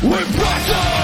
We're battered.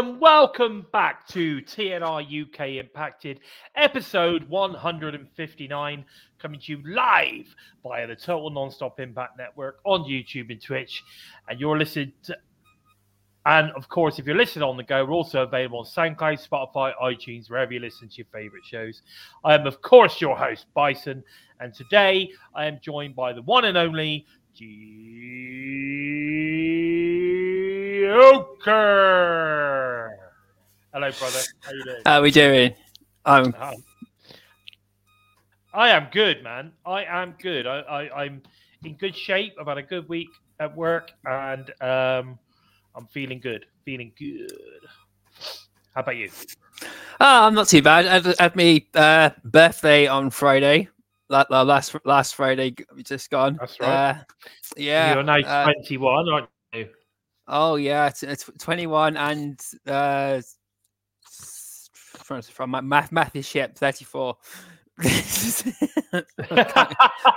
And welcome back to TNI UK Impacted, episode 159, coming to you live via the Total Nonstop Impact Network on YouTube and Twitch. And you're listening to, and of course, if you're listening on the go, we're also available on SoundCloud, Spotify, iTunes, wherever you listen to your favorite shows. I am, of course, your host, Bison, and today I am joined by the one and only Joker. Hello, brother. How you doing? How are we doing? Um, Um, I am good, man. I am good. I, I, I'm in good shape. I've had a good week at work, and um, I'm feeling good. Feeling good. How about you? oh, I'm not too bad. I had, had me uh, birthday on Friday. La- la- Last last Friday, just gone. That's right. Uh, yeah. You're now uh, 21, aren't? Oh yeah, it's, it's 21 and uh, from, from my math math is shit. 34. I,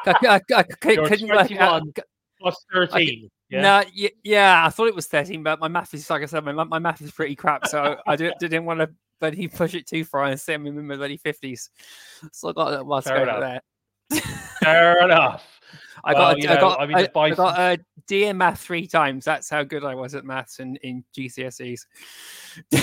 I, I couldn't work out. 21. Plus 13. Yeah. No, y- yeah, I thought it was 13, but my math is, like I said, my, my math is pretty crap. So I didn't, didn't want to but he push it too far and send me in my bloody 50s. So I got that going enough. there. Fair enough. I Well, got, you I know, got, I mean, I got a D in math three times. That's how good I was at maths in, in GCSEs.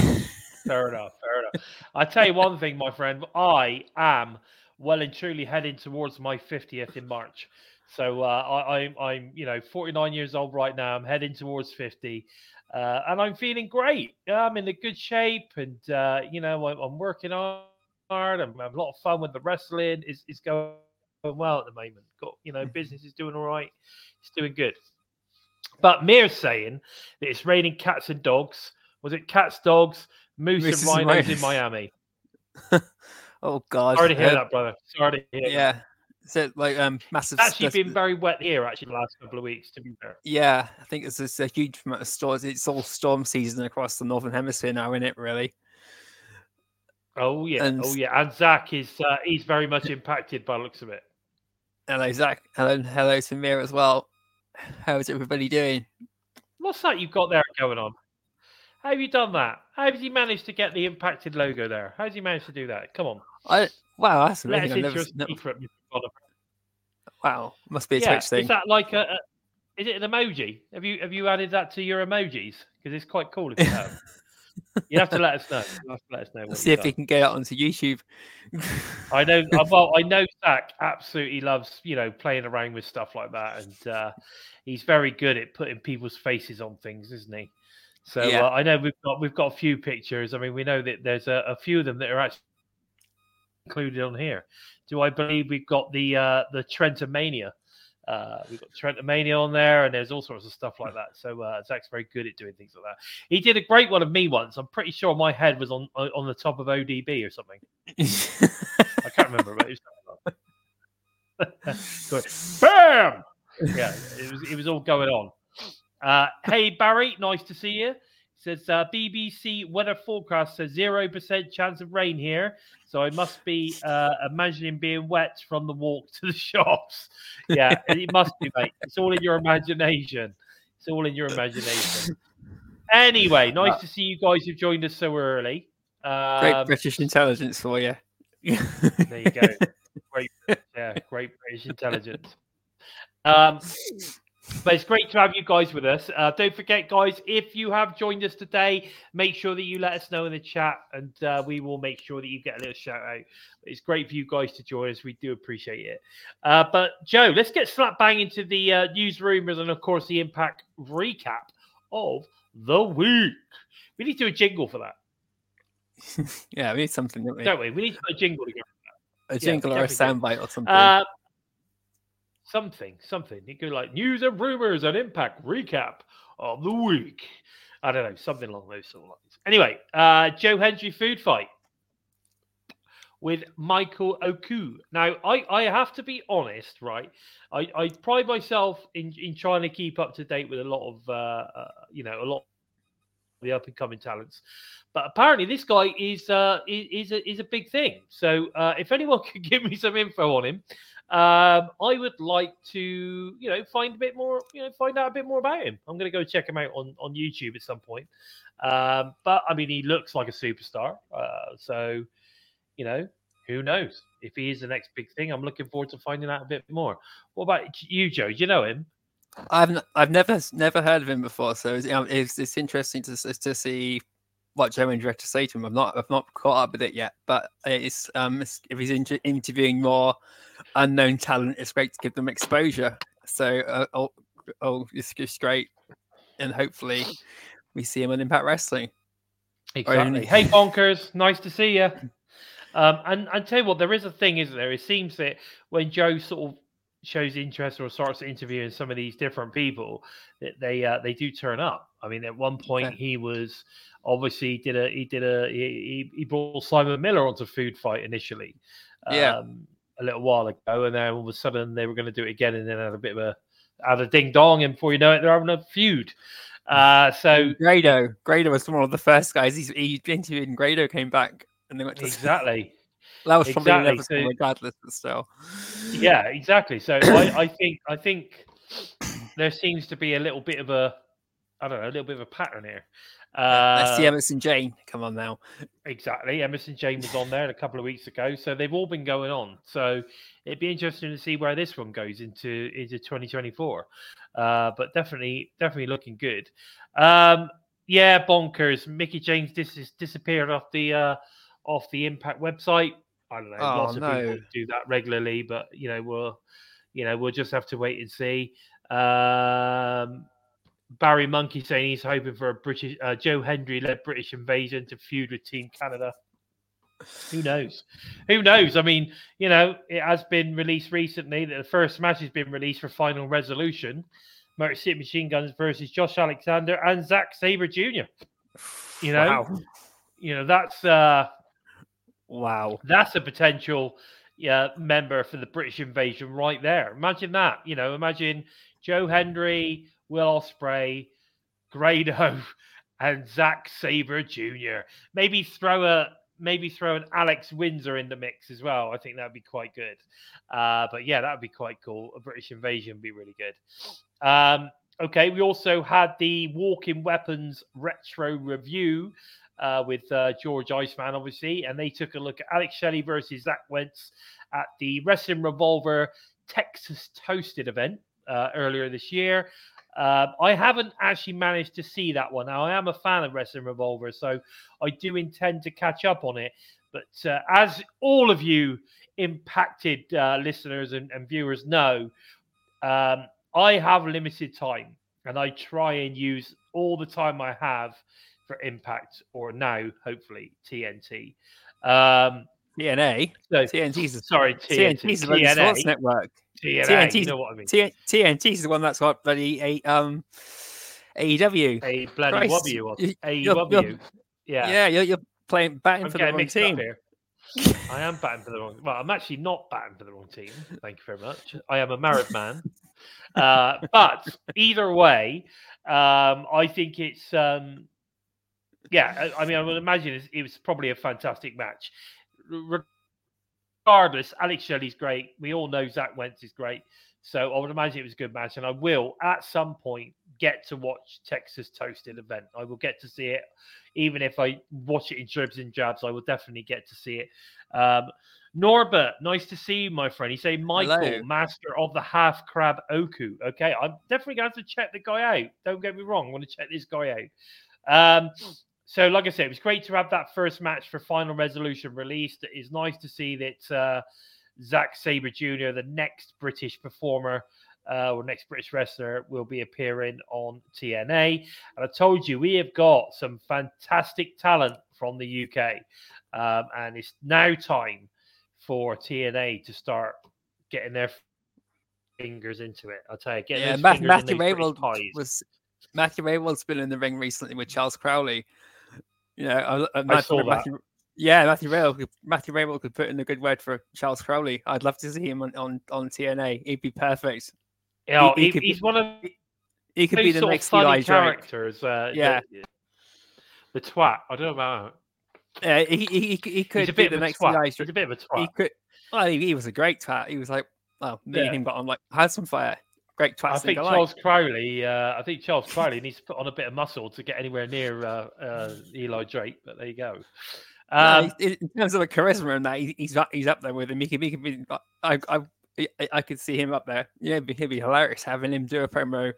Fair enough. Fair enough. I tell you one thing, my friend. I am well and truly heading towards my 50th in March. So uh, I, I'm, I'm, you know, 49 years old right now. I'm heading towards 50, uh, and I'm feeling great. Yeah, I'm in a good shape, and uh, you know, I'm, I'm working hard. I'm having a lot of fun with the wrestling. Is is going well at the moment. Got you know, business is doing all right. It's doing good. But Mir's saying that it's raining cats and dogs. Was it cats, dogs, moose, Moose and rhinos in. Miami? oh, God. Sorry to hear Uh, that, brother. Sorry to hear. that. Yeah. So, like, um, massive. It's actually that's- been very wet here actually the last couple of weeks. To be fair. Yeah, I think it's just a huge amount of storms. It's all storm season across the northern hemisphere now, isn't it? Really? Oh yeah, And- oh yeah. And Zach is uh, he's very much impacted by the looks of it. Hello, Zach. Hello, hello to Mir as well. How's everybody doing? What's that you've got there going on? How have you done that? How has he managed to get the impacted logo there? How has he managed to do that? Come on, I wow, that's amazing. I've into never, your no- secret. Mr. Oliver. wow, must be a Yeah, Twitch thing. is that like a, a? Is it an emoji? Have you have you added that to your emojis? Because it's quite cool if you have. you have to let us know. You have to let us know. See if we done. can get it onto YouTube. I know. uh, Well, I know Zach absolutely loves you know playing around with stuff like that, and uh, he's very good at putting people's faces on things, isn't he? So Yeah. uh, I know we've got we've got a few pictures. I mean, we know that there's a, a few of them that are actually included on here. Do I believe we've got the uh, the Trentamania? Uh, we've got Trentamania on there, and there's all sorts of stuff like that. So uh, Zach's very good at doing things like that. He did a great one of me once. I'm pretty sure my head was on on the top of ODB or something. I can't remember, but it was Good. Bam! Yeah, it was it was all going on. Uh, hey Barry, nice to see you. Says uh, BBC weather forecast says zero percent chance of rain here, so I must be uh, imagining being wet from the walk to the shops. Yeah, it must be, mate. It's all in your imagination. It's all in your imagination. Anyway, nice to see you guys who've joined us so early. Great Um, British intelligence for you. there you go. Great, yeah, great British intelligence. Um, but it's great to have you guys with us. Uh, don't forget, guys, if you have joined us today, make sure that you let us know in the chat, and uh, we will make sure that you get a little shout out. It's great for you guys to join us. We do appreciate it. Uh, but Joe, let's get slap bang into the uh, news rumors and, of course, the impact recap of the week. We need to do a jingle for that. yeah, we need something, don't we? don't we? We need to put a jingle together. a jingle or a soundbite or something. Something, something. You go like news and rumors and impact recap of the week. I don't know, something along those sort of lines. Anyway, uh, Joe Hendry food fight with Michael Oku. Now, I, I have to be honest, right? I, I pride myself in, in trying to keep up to date with a lot of, uh, uh, you know, a lot of the up and coming talents. But apparently, this guy is uh, is is a, is a big thing. So, uh, if anyone could give me some info on him, um, I would like to, you know, find a bit more, you know, find out a bit more about him. I'm going to go check him out on on YouTube at some point. Um, but I mean, he looks like a superstar. Uh, so, you know, who knows if he is the next big thing? I'm looking forward to finding out a bit more. What about you, Joe? Do you know him? I've n- I've never never heard of him before, so it's, it's, it's interesting to to see what had to say to him. I've not I've not caught up with it yet, but it's um it's, if he's inter- interviewing more unknown talent, it's great to give them exposure. So uh, oh, oh it's just great, and hopefully we see him on Impact Wrestling. Exactly. Hey, bonkers, nice to see you. Um, and and tell you what, there is a thing, isn't there? It seems that when Joe sort of shows interest or starts interviewing some of these different people, that they uh, they do turn up. I mean, at one point Okay. he was obviously he did a he did a he, he he brought Simon Miller onto Food Fight initially, Yeah. um, a little while ago, and then all of a sudden they were going to do it again, and then had a bit of a had a ding dong, and before you know it, they're having a feud. Uh, so Grado, Grado was one of the first guys. He's, he interviewed, and Grado came back, and they went to exactly. That was probably exactly, inevitable so- regardless, but still. Yeah, exactly. So I, I think I think there seems to be a little bit of a I don't know, a little bit of a pattern here. Let's see Uh, Emerson Jane. Come on now. exactly. Emerson Jane was on there a couple of weeks ago, so they've all been going on. So it'd be interesting to see where this one goes into into 2024. Uh, but definitely, definitely looking good. Um, yeah, bonkers. Mickey James dis- disappeared off the uh, off the Impact website. I don't know. Oh, lots of no. people do that regularly, but you know, we'll you know we'll just have to wait and see. Um, Barry Monkey saying he's hoping for a British uh, Joe Hendry led British invasion to feud with Team Canada. Who knows? Who knows? I mean, you know, it has been released recently that the first match has been released for Final Resolution. Motor City Machine Guns versus Josh Alexander and Zack Sabre Jr. You know, Wow. you know that's uh Wow. that's a potential yeah, member for the British invasion right there. Imagine that. You know, imagine Joe Hendry, Will Ospreay, Grado, and Zack Sabre Jr. Maybe throw a maybe throw an Alex Windsor in the mix as well. I think that'd be quite good. Uh, but yeah, that'd be quite cool. A British invasion would be really good. Um, okay, we also had the Walking Weapons retro review uh, with uh, George Iceman, obviously, and they took a look at Alex Shelley versus Zach Wentz at the Wrestling Revolver Texas Toasted event uh, earlier this year. Uh, I haven't actually managed to see that one. Now, I am a fan of Wrestling Revolver, so I do intend to catch up on it. But uh, as all of you impacted uh, listeners and, and viewers know, um, I have limited time and I try and use all the time I have for Impact or now, hopefully, TNT. Um, TNA. so, TNT's the sorry, TNT. TNT's the TNA. Sports Network. TNA, you know what I mean? T- TNT's the one that's got bloody a um AEW. A bloody Christ, W or you- you're- you're- AEW. Yeah. Yeah, you're, you're playing batting I'm for the wrong team. here. I am batting for the wrong. Well, I'm actually not batting for the wrong team. Thank you very much. I am a married man. Uh, but either way, um, I think it's. Um, yeah, I, I mean, I would imagine it was probably a fantastic match. Re- Regardless, Alex Shelley's great. We all know Zach Wentz is great. So I would imagine it was a good match, and I will at some point get to watch Texas Toasted event. I will get to see it, even if I watch it in dribs and jabs. I will definitely get to see it. Um, Norbert, nice to see you, my friend. He's say Michael, Hello. master of the half crab Oku. Okay, I'm definitely going to have to check the guy out. Don't get me wrong, I want to check this guy out. Um, so, like I said, it was great to have that first match for Final Resolution released. It is nice to see that uh, Zack Sabre Jr., the next British performer uh, or next British wrestler, will be appearing on TNA. And I told you, we have got some fantastic talent from the UK, um, and it's now time for TNA to start getting their fingers into it. I'll tell you, Yeah, those Matt, fingers in Matthew these British Rehwoldt pies. was Matthew Rehwoldt's been in the ring recently with Charles Crowley. You know, I, I, Matthew, saw that. Matthew, yeah, Matthew Rehwoldt, could- Matthew Rehwoldt could put in a good word for Charles Crowley. I'd love to see him on, on, on TNA. He'd be perfect. You know, he he- could he's one of He could be the next funny characters. Uh, Yeah. the, the twat. I don't know about. Yeah, he, he, he, he could He's a be the next twat. He's a bit of a twat. He could. Well, he, he was a great twat. He was like, well, me Yeah. and him got on like had some fire. Great twats. I think alike. Charles Crowley. Uh, I think Charles Crowley needs to put on a bit of muscle to get anywhere near uh, uh, Eli Drake. But there you go. No, Um, he's- in terms of the charisma and that, he, he's up, he's up there with him. He could, he could be. I, I, I, I could see him up there. Yeah, it'd be, it'd be hilarious having him do a promo,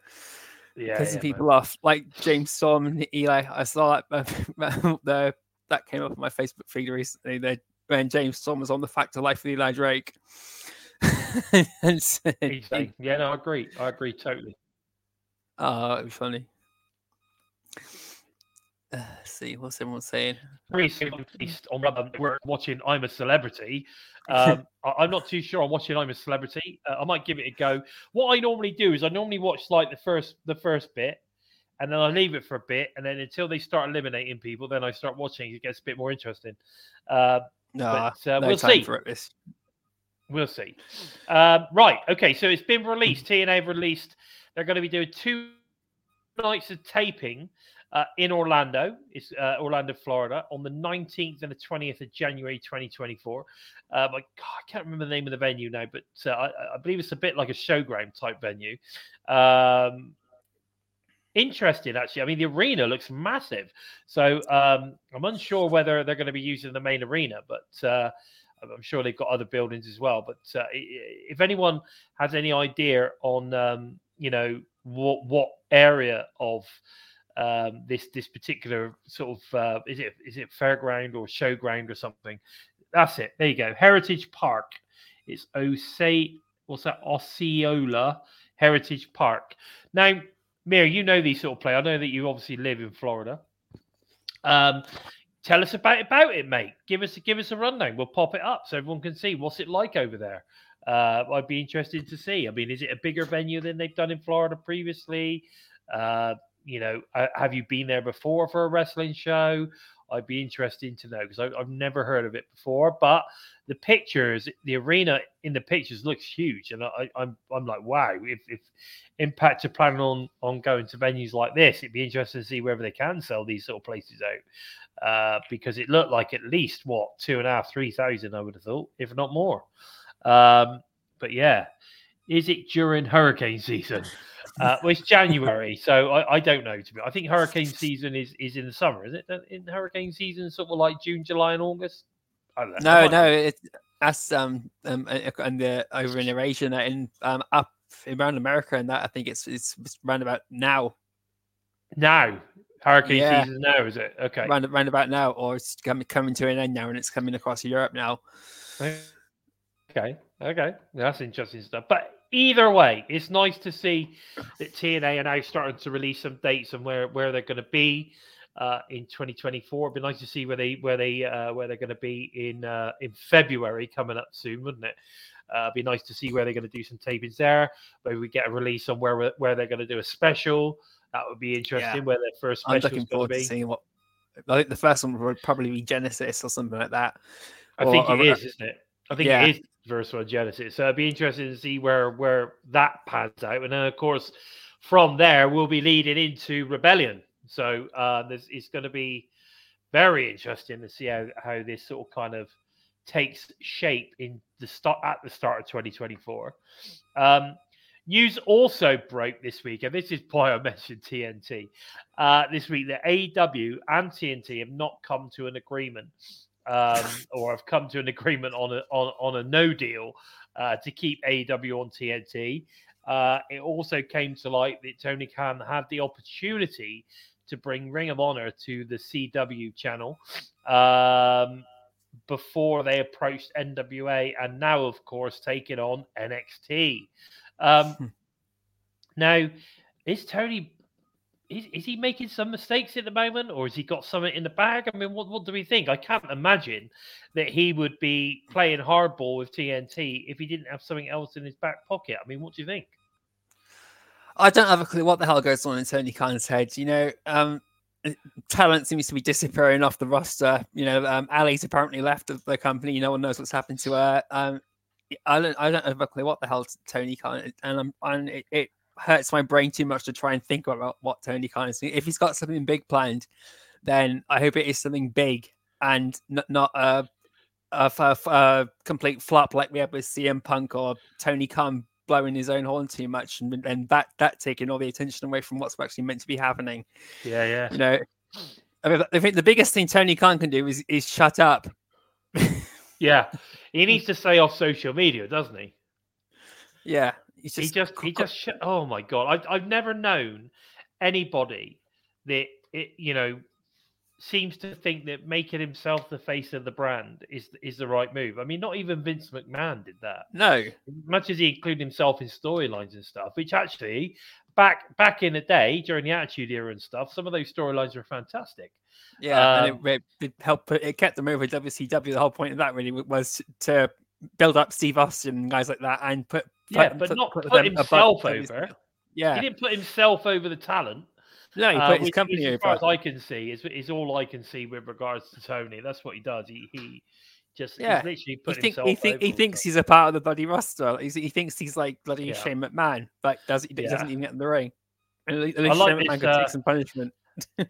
yeah, pissing yeah, man. people off, like James Storm and Eli. I saw that the that came up on my Facebook feed recently. That when James Storm was on the Fact of Life with Eli Drake, Yeah, no, I agree. I agree totally. "Oh, it was funny." Uh, let's see what's everyone saying. Recently, on Rubber, we're watching I'm a Celebrity. Um, I- I'm not too sure. I'm watching I'm a Celebrity. Uh, I might give it a go. What I normally do is I normally watch like the first the first bit, and then I leave it for a bit, and then until they start eliminating people, then I start watching. It gets a bit more interesting. Uh, No, but uh, no we'll see. We'll see. Um, right. Okay. So it's been released. TNA have released. They're going to be doing two nights of taping uh, in Orlando. It's uh, Orlando, Florida, on the 19th and the 20th of January 2024. Um, I, God, I can't remember the name of the venue now, but uh, I, I believe it's a bit like a showground type venue. Um, interesting, actually. I mean, the arena looks massive. So um, I'm unsure whether they're going to be using the main arena, but. Uh, I'm sure they've got other buildings as well. But uh, if anyone has any idea on, um, you know, what what area of um, this this particular sort of uh, is it is it fairground or showground or something? That's it. There you go. Heritage Park. It's Osei. What's that? Osceola Heritage Park. Now, Mir, you know these sort of play. I know that you obviously live in Florida. Um, tell us about about it, mate. Give us give us a rundown. We'll pop it up so everyone can see what's it like over there. Uh, I'd be interested to see. I mean, is it a bigger venue than they've done in Florida previously? Uh, you know, uh, have you been there before for a wrestling show? I'd be interested to know because I've never heard of it before. But the pictures, the arena in the pictures looks huge, and I, I'm I'm like, wow. If, if Impact are planning on on going to venues like this, it'd be interesting to see whether they can sell these sort of places out uh, because it looked like at least what two and a half, three thousand, I would have thought, if not more. Um, but yeah, is it during hurricane season? Uh, well, it's January, so I, I don't know. To be, I think hurricane season is is in the summer, is it? In hurricane season, sort of like June, July, and August. I don't know. No, no, it's that's um um uh, and the over in Eurasia and in um up around America and that I think it's it's, it's round about now, now hurricane Yeah. season. Now is it? Okay. round, round about now, or it's coming coming to an end now and it's coming across Europe now. Okay, okay, that's interesting stuff. But either way, it's nice to see that TNA are now starting to release some dates and where where they're going to be uh, in 2024. It'd be nice to see where they where they uh, where they're going to be in uh, in February coming up soon, wouldn't it? Uh, it'd be nice to see where they're going to do some tapings there. Maybe we get a release on where where they're going to do a special. That would be interesting. Where their first I'm special looking is going forward to seeing what. I think the first one would probably be Genesis or something like that. I think Or- it or- is, isn't it? I think Yeah. it is Versatile Genesis. So it'd be interesting to see where where that pans out. And then of course from there we'll be leading into Rebellion. So uh it's gonna be very interesting to see how, how this sort of kind of takes shape in the start at the start of 2024. Um News also broke this week, and this is why I mentioned TNT. Uh, this week, the AEW and TNT have not come to an agreement um, or have come to an agreement on a on, on a no deal uh, to keep AEW on TNT. Uh, it also came to light that Tony Khan had the opportunity to bring Ring of Honor to the CW channel um, before they approached NWA, and now, of course, taking on NXT. Um, now, is Tony is, is he making some mistakes at the moment, or has he got something in the bag? I mean, what what do we think? I can't imagine that he would be playing hardball with TNT if he didn't have something else in his back pocket. I mean, what do you think? I don't have a clue what the hell goes on in Tony Khan's head. You know, um, talent seems to be disappearing off the roster. You know, um, Ali's apparently left the, the company. No one knows what's happened to her. Um, I don't, I don't have a clue what the hell Tony Khan, and I'm, and it, it hurts my brain too much to try and think about what Tony Khan is doing. If he's got something big planned, then I hope it is something big and not, not a, a, a, a complete flop like we had with CM Punk or Tony Khan blowing his own horn too much and, and that that taking all the attention away from what's actually meant to be happening. Yeah, yeah. You know, I, mean, I think the biggest thing Tony Khan can do is is shut up. yeah, he needs to stay off social media, doesn't he? Yeah, just, he just he just sh- oh my god, I've I've never known anybody that it you know seems to think that making himself the face of the brand is is the right move. I mean, not even Vince McMahon did that. No, much as he included himself in storylines and stuff, which actually back back in the day during the Attitude Era and stuff, some of those storylines were fantastic. Yeah, um, and it, it, helped put it kept them over WCW. The whole point of that really was to build up Steve Austin and guys like that, and put yeah, put, but put, not put, put himself over. Yeah, he didn't put himself over the talent. No, he put uh, his which, company which, As far as I can see, is, is all I can see with regards to Tony. That's what he does. He he just yeah. literally put he think, himself. He, think, he thinks he's a part of the bloody roster. He's, he thinks he's like bloody yeah. Shane McMahon. Like does he, yeah. doesn't even get in the ring. At least, least like Shane this, McMahon can uh, take some punishment.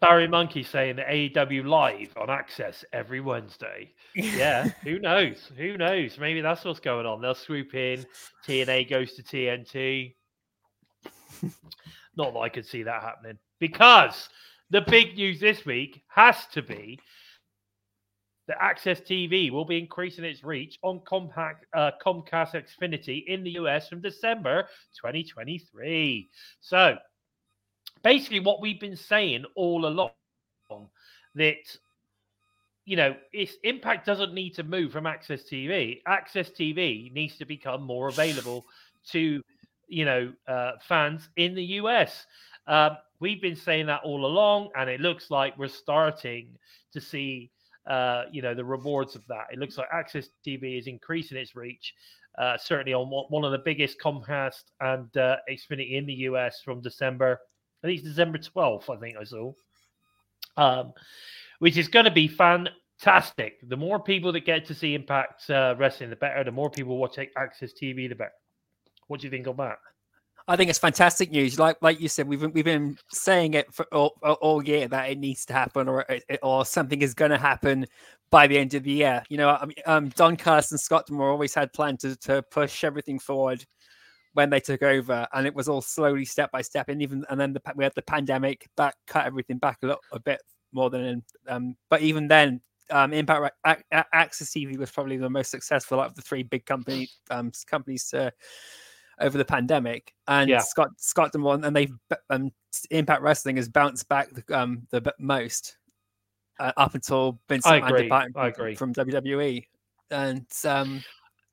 Barry Monkey saying that AEW live on AXS every Wednesday. Yeah, who knows? Who knows? Maybe that's what's going on. They'll swoop in. TNA goes to TNT. Not that I could see that happening because the big news this week has to be that AXS TV will be increasing its reach on Compact, uh, Comcast Xfinity in the US from December 2023. So, basically, what we've been saying all along that you know, its impact doesn't need to move from AXS TV. AXS TV needs to become more available to you know uh, fans in the US. Um, we've been saying that all along, and it looks like we're starting to see, uh, you know, the rewards of that. It looks like AXS TV is increasing its reach, uh, certainly on one of the biggest Comcast and uh, Xfinity in the US from December. I think it's December 12th. I think I saw, um, which is going to be fantastic. The more people that get to see Impact uh, Wrestling, the better. The more people watch AXS TV, the better. What do you think of that? I think it's fantastic news. Like like you said, we've been, we've been saying it for all, all year that it needs to happen, or or something is going to happen by the end of the year. You know, I mean, um, Don and Scott D'Amore always had planned to, to push everything forward when they took over, and it was all slowly, step by step. And even and then the, we had the pandemic that cut everything back a lot, a bit more than. Um, but even then, um, Impact AXS TV was probably the most successful out of the three big company um, companies to over the pandemic, and yeah. Scott Scott one, and they've um, Impact Wrestling has bounced back the, um, the most uh, up until Vince I agree. I agree. from WWE, and um,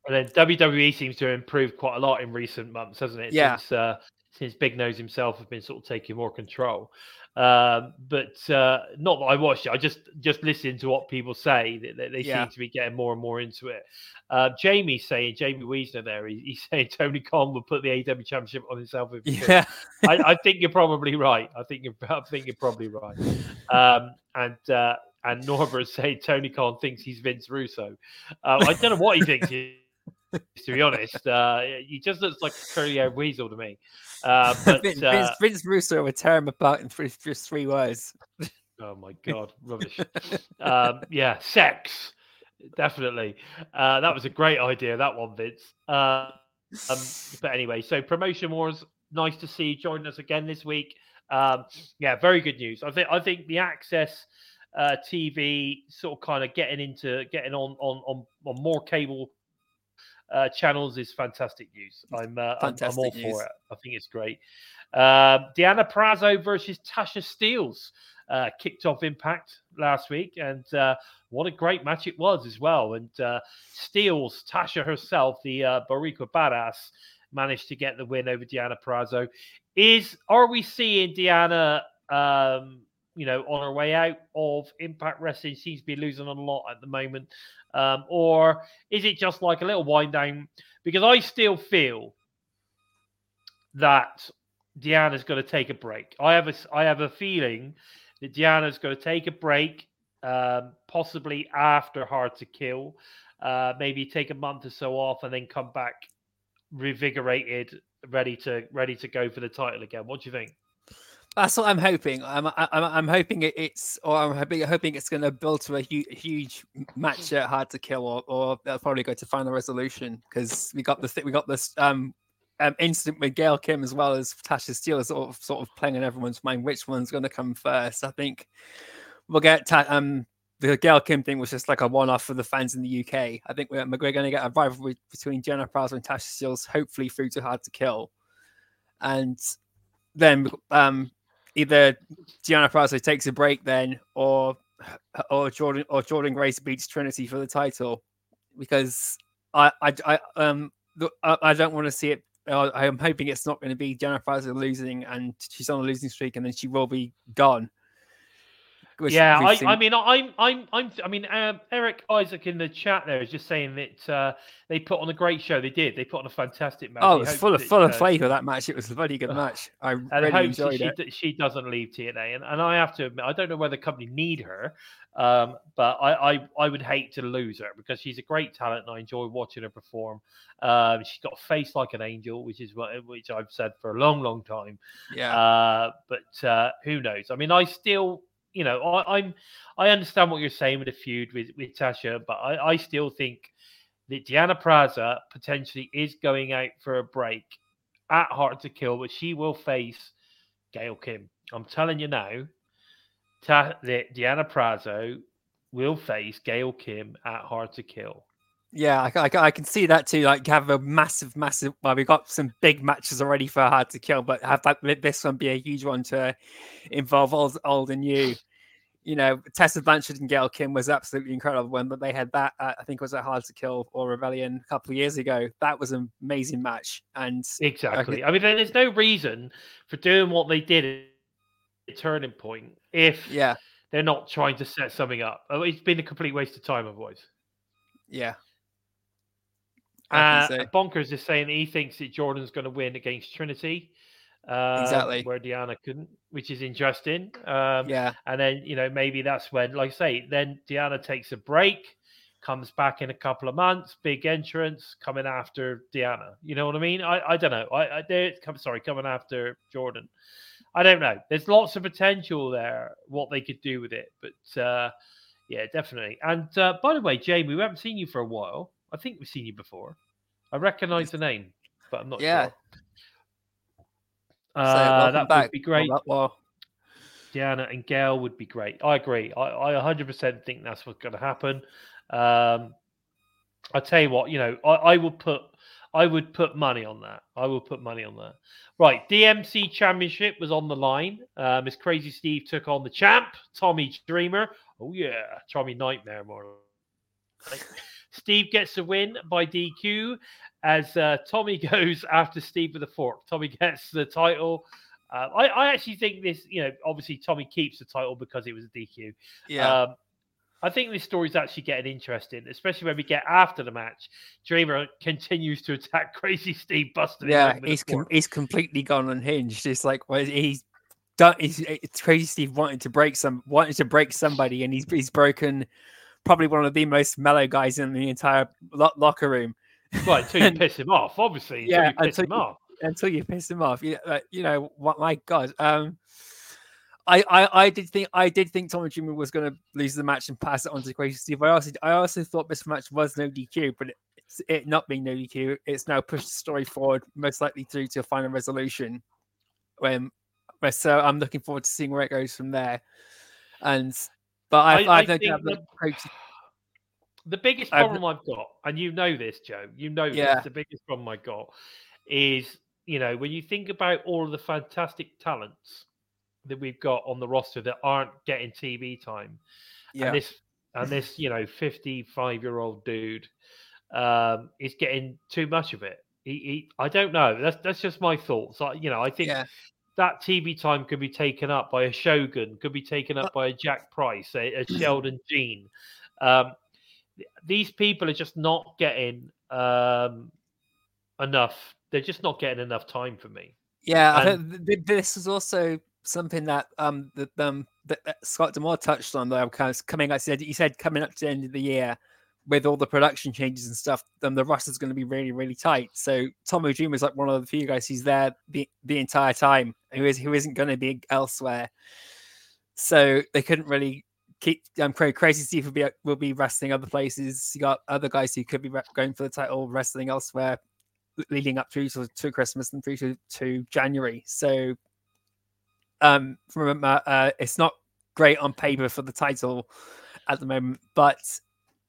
and then WWE seems to have improved quite a lot in recent months, hasn't it? Yeah. Since, uh, since Big Nose himself has been sort of taking more control. Um, but uh, not that I watched it. I just just listened to what people say. That, they yeah. seem to be getting more and more into it. Uh, Jamie's saying Jamie Wiesner there. He, he's saying Tony Khan will put the AEW Championship on himself. yeah, I, I, think you're probably right. I think you're I think you're probably right. Um, and uh, and Norbert saying Tony Khan thinks he's Vince Russo. Uh, I don't know what he thinks. To be honest, uh, he just looks like a curly-haired weasel to me. Uh, but Vince, uh, Vince Russo would tear him apart in three, just three words. Oh my god, rubbish. um, yeah, sex, definitely. Uh, that was a great idea. That one, Vince. Uh, um, but anyway, so promotion wars. Nice to see you joining us again this week. Um, yeah, very good news. I think I think the AXS uh, TV sort of kind of getting into getting on on on, on more cable uh, channels is fantastic news. I'm, uh, I'm, I'm, all news. for it. I think it's great. Uh, Deonna Purrazzo versus Tasha Steelz uh, kicked off Impact last week, and uh, what a great match it was as well. And uh, Steelz, Tasha herself, the uh, Boricua badass, managed to get the win over Deonna Purrazzo. Is are we seeing Deonna um, you know, on her way out of Impact Wrestling. Seems to be losing a lot at the moment. Um, or is it just like a little wind down? Because I still feel that Deanna's going to take a break. I have a, I have a feeling that Deanna's going to take a break, um, possibly after Hard to Kill. Uh, maybe take a month or so off and then come back revigorated, ready to ready to go for the title again. What do you think? That's what I'm hoping. I'm I'm, I'm hoping it, it's or I'm hoping, hoping it's going to build to a hu- huge match at Hard to Kill, or, or they'll probably go to Final Resolution because we got the th- we got this um, um incident with Gail Kim as well as Tasha Steele, sort of sort of playing in everyone's mind which one's going to come first. I think we'll get ta- um the Gail Kim thing was just like a one-off for the fans in the UK. I think we're, we're going to get a rivalry between Deonna Purrazzo and Tasha Steele, hopefully through to Hard to Kill, and then um either Deonna Purrazzo takes a break then, or or Jordynne or Jordynne Grace beats Trinity for the title, because I I, I um I, don't want to see it. I am hoping it's not going to be Deonna Purrazzo losing and she's on a losing streak and then she will be gone. Which yeah, I, seen... I mean, I'm, I'm, I'm, I mean, um, Eric Isaac in the chat there is just saying that uh, they put on a great show. They did. They put on a fantastic match. Oh, it's full of full of uh, flavour that match. It was a very good match. I really enjoyed she, it. She doesn't leave TNA, and, and I have to admit, I don't know whether the company need her, um, but I, I, I would hate to lose her because she's a great talent, and I enjoy watching her perform. Um, she's got a face like an angel, which is what which I've said for a long, long time. Yeah. Uh, but uh, who knows? I mean, I still you know, I, am I understand what you're saying with the feud with, with Tasha, but I, I still think that Deanna Purrazzo potentially is going out for a break at Hard to Kill, but she will face Gail Kim. I'm telling you now, Ta- that Deanna Purrazzo will face Gail Kim at Hard to Kill. Yeah, I, I, I, can see that too. Like have a massive, massive. Well, we got some big matches already for Hard to Kill, but have that this one be a huge one to involve old, old and new. You know, Tessa Blanchard and Gail Kim was absolutely incredible when they had that. Uh, I think it was at Hard to Kill or Rebellion a couple of years ago. That was an amazing match, and exactly. I mean, there's no reason for doing what they did at Turning Point if yeah they're not trying to set something up. Oh, it's been a complete waste of time, otherwise. Yeah, uh, Bonkers is saying he thinks that Jordynne's going to win against Trinity. Uh, exactly. Where Deanna couldn't, which is interesting. Um, yeah. And then, you know, maybe that's when, like I say, then Deanna takes a break, comes back in a couple of months, big entrance coming after Deanna. You know what I mean? I, I don't know. I, I come sorry, coming after Jordynne. I don't know. There's lots of potential there, what they could do with it. But uh, yeah, definitely. And uh, by the way, Jamie, we haven't seen you for a while. I think we've seen you before. I recognise the name, but I'm not yeah. sure. Uh, so that back. would be great. Well, Deanna and Gail would be great. I agree. I, I 100% think that's what's going to happen. Um, I tell you what, you know, I, I will put, I would put money on that. I will put money on that. Right, DMC Championship was on the line. Um, as Crazzy Steve took on the champ, Tommy Dreamer. Oh yeah, Tommy Nightmare more. Steve gets a win by DQ as uh, Tommy goes after Steve with a fork. Tommy gets the title. Uh, I, I, actually think this, you know, obviously Tommy keeps the title because it was a DQ. Yeah. Um, I think this story's actually getting interesting, especially when we get after the match. Dreamer continues to attack Crazzy Steve, busting. Yeah, he's com- he's completely gone unhinged. It's like well, he's done. He's, it's Crazzy Steve wanting to break some, wanting to break somebody, and he's he's broken probably one of the most mellow guys in the entire lo- locker room. Right, until you piss him off, obviously. Until yeah, you piss until him you, off. Until you piss him off. You, uh, you know, what my God. Um, I, I, I did think I did think Tommy Dreamer was going to lose the match and pass it on to Crazzy Steve. I also I also thought this match was no DQ, but it, it not being no DQ, it's now pushed the story forward, most likely through to a final resolution. When, so I'm looking forward to seeing where it goes from there. And but I, I, I don't have the, the biggest problem I've, I've, got, and you know this, Joe, you know yeah. this, the biggest problem I got is, you know, when you think about all of the fantastic talents that we've got on the roster that aren't getting TV time, yeah. and this and this, you know, 55 year old dude um, is getting too much of it. He, he, I don't know. That's that's just my thoughts. I, you know, I think yeah that TV time could be taken up by a Shogun, could be taken up by a Jack Price, a, a Sheldon Jean. Um, these people are just not getting um, enough. They're just not getting enough time for me. Yeah, And- think th- th- this is also something that um that um that, Scott D'Amore touched on though. Kind of coming, I said he said coming up to the end of the year with all the production changes and stuff, then the roster's going to be really really tight. So Tom Dream is like one of the few guys who's there the the entire time, who is who isn't going to be elsewhere. So they couldn't really keep. Um, Cra- Crazzy Steve will be will be wrestling other places. You got other guys who could be going for the title wrestling elsewhere leading up through to, to Christmas and through to, to January. So um from uh it's not great on paper for the title at the moment, but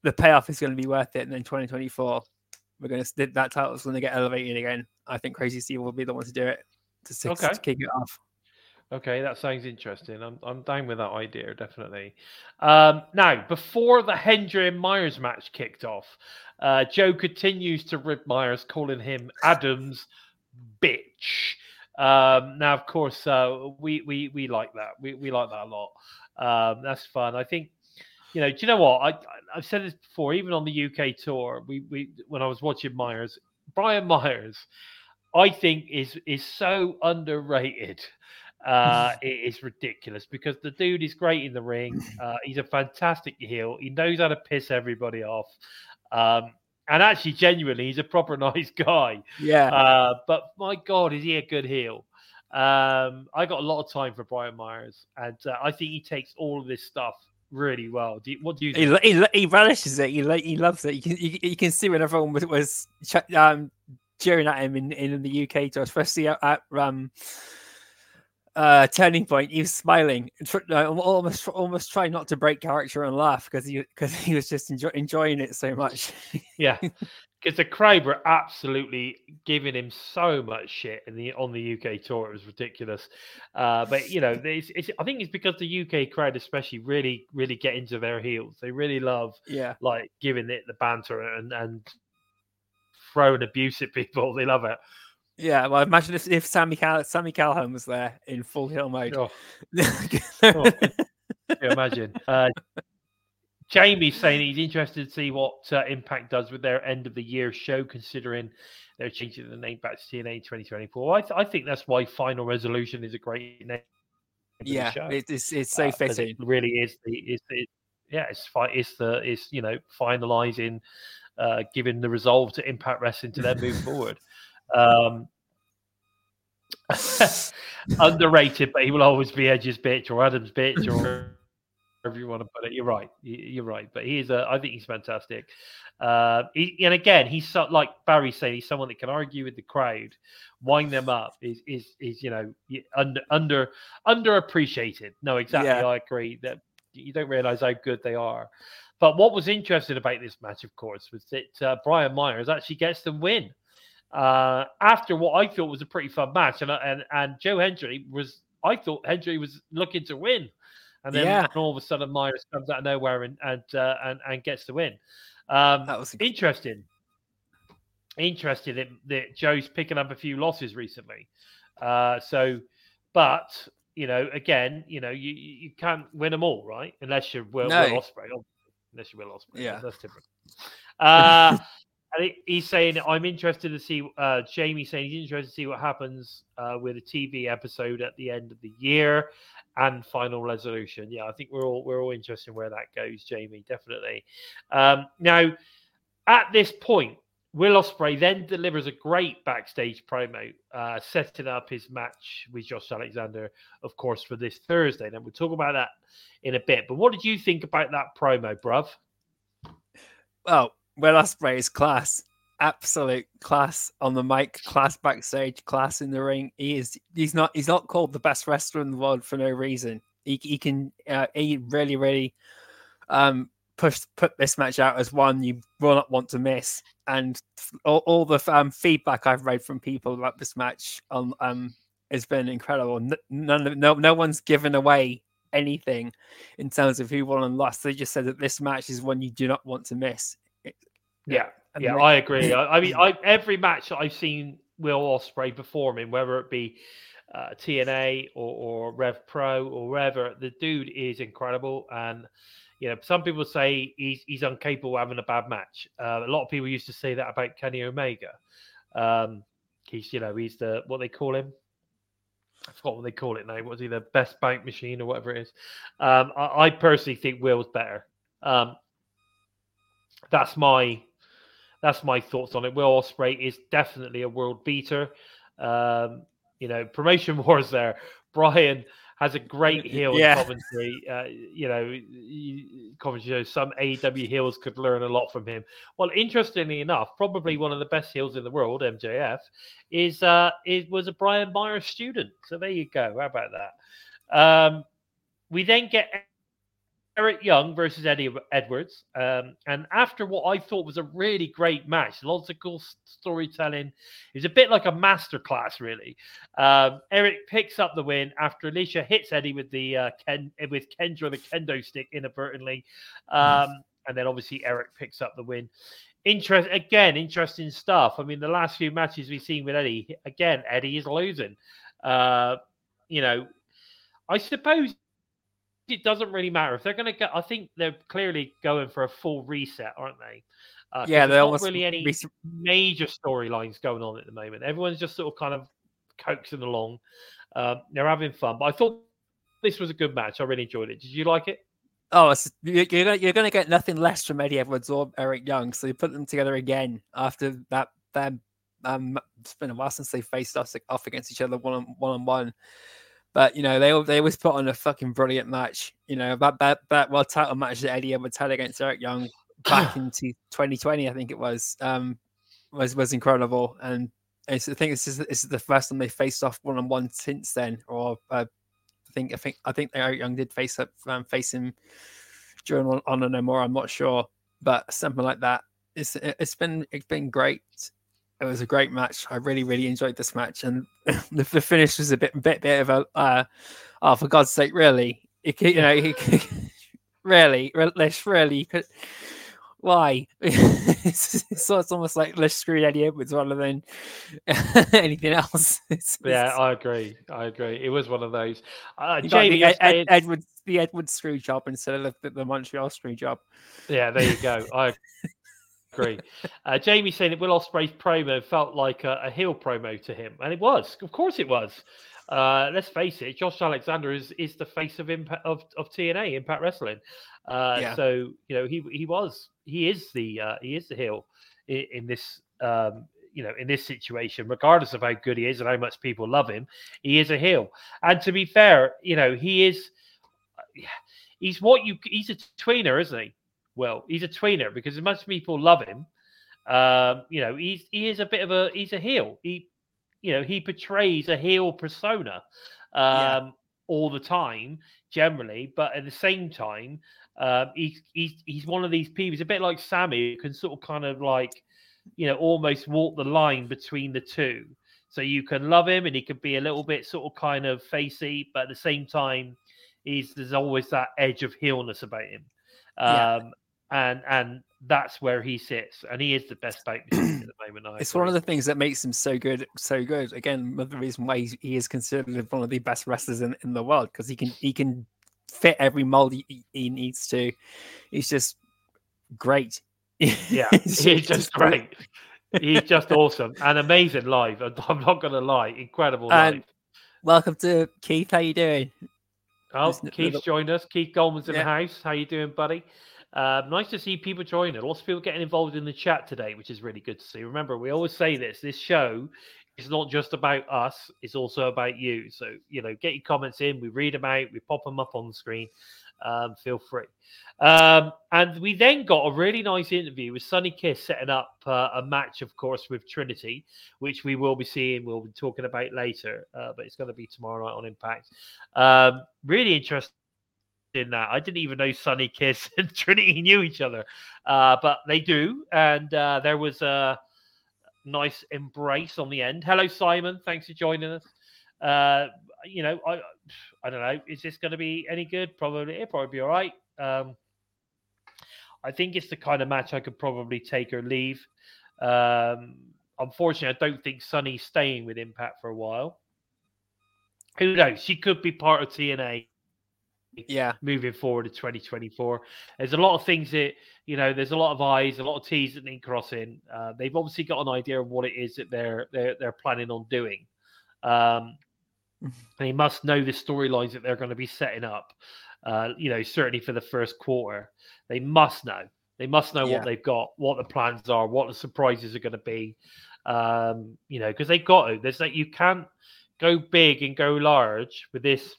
the payoff is going to be worth it. And then 2024, we're going to that title's going to get elevated again. I think Crazzy Steve will be the one to do it to, to, Okay. to kick it off. Okay, that sounds interesting. I'm I'm down with that idea, definitely. Um, now, before the Hendry and Myers match kicked off, uh, Joe continues to rip Myers, calling him Adams bitch. Um, now, of course, uh, we we we like that. We we like that a lot. Um, that's fun. I think. You know, do you know what? I, I I've said this before. Even on the UK tour, we we when I was watching Myers, Brian Myers, I think is is so underrated. Uh, it is ridiculous because the dude is great in the ring. Uh, he's a fantastic heel. He knows how to piss everybody off. Um, and actually, genuinely, he's a proper nice guy. Yeah, Uh, but my God, is he a good heel? Um, I got a lot of time for Brian Myers, and uh, I think he takes all of this stuff really well. Do you, what do you he, think? lo- he, he relishes it. He he loves it. You can you, you can see when everyone was, was um cheering at him in, in the UK especially at, at um uh turning point. He was smiling, almost almost trying not to break character and laugh because he because he was just enjoy, enjoying it so much. Yeah, because the crowd were absolutely giving him so much shit in the on the UK tour. It was ridiculous. Uh, but you know, it's, it's, I think it's because the UK crowd, especially, really really get into their heels. They really love yeah, like giving it the banter and and throwing abuse at people. They love it. yeah. Well, imagine if, if Sammy Cal- Sammy Calhoun was there in full heel mode. Oh, you imagine. Uh, Jamie's saying he's interested to see what uh, Impact does with their end of the year show, considering they're changing the name back to TNA 2024. I, th- I think that's why Final Resolution is a great name. yeah, it's it's so uh, fitting. It really is the it's the yeah it's fi- it's the it's you know finalizing, uh, giving the resolve to Impact Wrestling to then move forward. Um, underrated, but he will always be Edge's bitch or Adam's bitch or whatever you want to put it. You're right. You're right. But he is a. I think he's fantastic. Uh, he, and again, he's so, like Barry saying, he's someone that can argue with the crowd, wind them up. Is is is you know under under underappreciated. No, exactly. Yeah. I agree that you don't realize how good they are. But what was interesting about this match, of course, was that uh, Brian Myers actually gets the win uh, after what I thought was a pretty fun match, and and and Joe Hendry was. I thought Hendry was looking to win, and then Yeah. all of a sudden Myers comes out of nowhere and and uh, and, and gets the win. Um, That was interesting. Interesting that, that Joe's picking up a few losses recently. Uh, so, but you know, again, you know, you you can't win them all, right? Unless you're Will, No. Will Ospreay, unless you're Will Ospreay. Yeah. that's different. Uh, and he- he's saying, I'm interested to see. Uh, Jamie saying he's interested to see what happens uh, with a TV episode at the end of the year and final resolution. Yeah, I think we're all we're all interested in where that goes, Jamie. Definitely. Um, now, at this point, Will Ospreay then delivers a great backstage promo, uh, setting up his match with Josh Alexander, of course, for this Thursday. And we'll talk about that in a bit. But what did you think about that promo, bruv? well, Will Ospreay is class, absolute class on the mic, class backstage, class in the ring. He is. He's not. He's not called the best wrestler in the world for no reason. He he can. Uh, he really really um push put this match out as one you will not want to miss. And all, all the um, feedback I've read from people about this match um um has been incredible. None no no one's given away anything in terms of who won and lost. They just said that this match is one you do not want to miss. It- Yeah, yeah, I agree. I, I mean, I, every match that I've seen Will Ospreay perform in, whether it be uh, TNA or, or Rev Pro or wherever. The dude is incredible, and you know some people say he's he's incapable of having a bad match. Uh, a lot of people used to say that about Kenny Omega. Um, he's you know he's the what they call him. I forgot what they call it now. Was he the best bank machine or whatever it is? Um, I, I personally think Will's better. Um, that's my that's my thoughts on it. Will Ospreay is definitely a world beater. Um, you know, promotion wars there. Brian has a great heel Yeah. in commentary. Uh, you know, commentary shows some AEW heels could learn a lot from him. Well, interestingly enough, probably one of the best heels in the world, MJF, is uh, is was a Brian Myers student. So there you go. How about that? Um, we then get Eric Young versus Eddie Edwards. Um, and after what I thought was a really great match, lots of cool storytelling. It was a bit like a masterclass, really. Um, Eric picks up the win after Alicia hits Eddie with the uh, Ken with Kendra the kendo stick inadvertently, um, and then obviously Eric picks up the win. Interest again, interesting stuff. I mean, the last few matches we've seen with Eddie, again, Eddie is losing. Uh, you know, I suppose it doesn't really matter if they're going to go. I think they're clearly going for a full reset, aren't they? Uh, yeah, there's not really any major storylines going on at the moment. Everyone's just sort of kind of coaxing along. Um, they're having fun, but I thought this was a good match. I really enjoyed it. Did you like it? Oh, you're gonna, you're gonna get nothing less from Eddie Edwards or Eric Young. So you put them together again after that. Them, um, it's been a while since they faced us off against each other one on one on one. But you know they they always put on a fucking brilliant match. You know that that that world title match that Eddie Edwards had against Eric Young back into 2020, I think it was, um, was was incredible. And I think this is this is the first time they faced off one on one since then. Or uh, I think I think I think Eric Young did face up um, face him during on, on and no more. I'm not sure, but something like that. It's it's been it's been great. It was a great match. I really really enjoyed this match, and the, the finish was a bit bit bit of a uh, oh for God's sake, really, it, you know, really, re- let's really could. Why? it's, so it's almost like let's screw Eddie Edwards rather than anything else. It's- Yeah, it's- I agree. I agree. It was one of those. Uh, you Jamie, the Ed, Ed, Edwards, the Edwards screw job instead of the, the Montreal screw job. Yeah, there you go. I agree. Uh, Jamie saying that Will Ospreay's promo felt like a, a heel promo to him, and it was. Of course, it was. Uh, let's face it, Josh Alexander is, is the face of impact of, of TNA Impact Wrestling. Uh, Yeah. So you know he he was he is the uh, he is the heel in, in this um, you know in this situation, regardless of how good he is and how much people love him, he is a heel. And to be fair, you know he is he's what you he's a tweener, isn't he? Well, he's a tweener because as much people love him, um, you know, he's he is a bit of a he's a heel. He you know, he portrays a heel persona um Yeah. all the time, generally, but at the same time, um, he's he's he's one of these people. He's a bit like Sammy, who can sort of kind of like, you know, almost walk the line between the two. So you can love him, and he can be a little bit sort of kind of facey, but at the same time, he's there's always that edge of heelness about him. Yeah. And and that's where he sits, and he is the best back at the moment. I It's one of the things that makes him so good, so good. Again, another reason why he is considered one of the best wrestlers in, in the world because he can he can fit every mold he, he- needs to. He's just great. Yeah, He's he's just great. He's just awesome and amazing live. I'm not going to lie, incredible And- live. Welcome to Keith. How you doing? Oh, Keith's little- joined us. Keith Goldman's in the house. How you doing, buddy? Uh, nice to see people joining. Lots of people getting involved in the chat today, which is really good to see. Remember, we always say this: this show is not just about us; it's also about you. So, you know, get your comments in. We read them out. We pop them up on the screen. Um, feel free. Um, and we then got a really nice interview with Sunny Kiss setting up uh, a match, of course, with Trinity, which we will be seeing. We'll be talking about later, uh, but it's going to be tomorrow night on Impact. Um, really interesting in that. I didn't even know Sunny Kiss and Trinity knew each other, uh, but they do. And uh, there was a nice embrace on the end. Hello, Simon. Thanks for joining us. Uh, you know, I I don't know. Is this going to be any good? Probably. It'll probably be all right. Um, I think it's the kind of match I could probably take or leave. Um, unfortunately, I don't think Sunny's staying with Impact for a while. who knows? She could be part of TNA Yeah, moving forward to 2024. There's a lot of things that you know. There's a lot of I's, a lot of T's that need crossing. Uh, they've obviously got an idea of what it is that they're they're they're planning on doing. Um, they must know the storylines that they're going to be setting up. Uh, you know, certainly for the first quarter, they must know. They must know Yeah. what they've got, what the plans are, what the surprises are going to be. Um, you know, because they've got to. There's like you can't go big and go large with this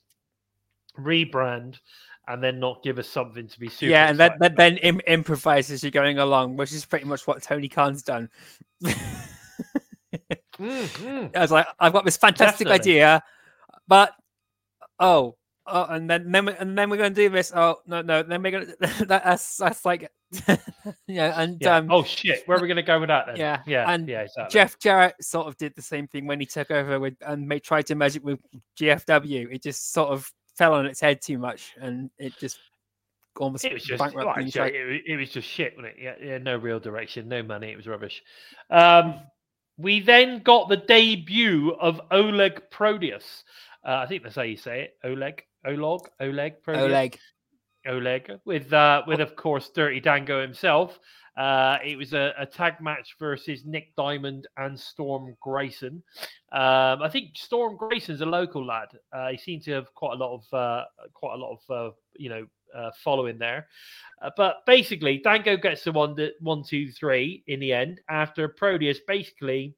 rebrand and then not give us something to be super. yeah, and then excited then, Im- improvise as you're going along, which is pretty much what Tony Khan's done. Mm, mm. I was like, I've got this fantastic Definitely. idea, but oh, oh, and then then we, and then we're going to do this. Oh no, no, then we're going to that, that's that's like, yeah, and Yeah. um, oh shit, where are we going to go with that then? yeah, yeah, and yeah. Exactly. Jeff Jarrett sort of did the same thing when he took over with and made, tried to merge it with GFW. It just sort of fell on its head too much, and it just almost It was just bankrupted like, and so tried- it, it was just shit, wasn't it? Yeah, yeah, no real direction, no money. It was rubbish. Um, we then got the debut of Oleg Prudius. Uh, I think that's how you say it. Oleg, Oleg, Oleg, Prudius. Oleg. Oleg with uh, with of course Dirty Dango himself. Uh, it was a, a tag match versus Nick Diamond and Storm Grayson. Um, I think Storm Grayson's a local lad. Uh, he seemed to have quite a lot of uh, quite a lot of uh, you know uh, following there. But basically, Dango gets the one that one two three in the end after Prudius basically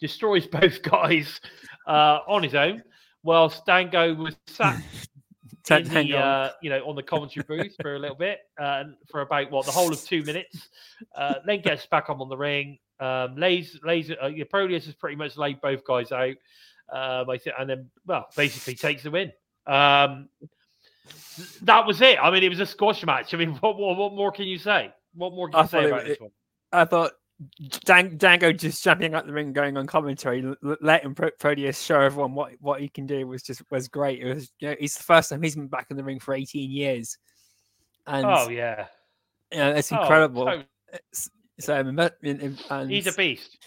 destroys both guys on his own, whilst Dango was sat in the, uh, you know, on the commentary booth for a little bit, uh, for about what the whole of two minutes. Uh, then gets back up on the ring. Um, lays, lays, uh, Prudius has pretty much laid both guys out. Um, I think, and then, well, basically takes the win. Um, that was it. I mean, it was a squash match. I mean, what, what, what more can you say? What more can I you say thought it about this one? I thought Dan- Dango just jumping out the ring, going on commentary, l- letting Pro- Prudius show everyone what, what he can do was just was great. It was you know, it's the first time he's been back in the ring for 18 years, and Oh yeah, you know, it's Oh, incredible. It's- so and, and, he's a beast.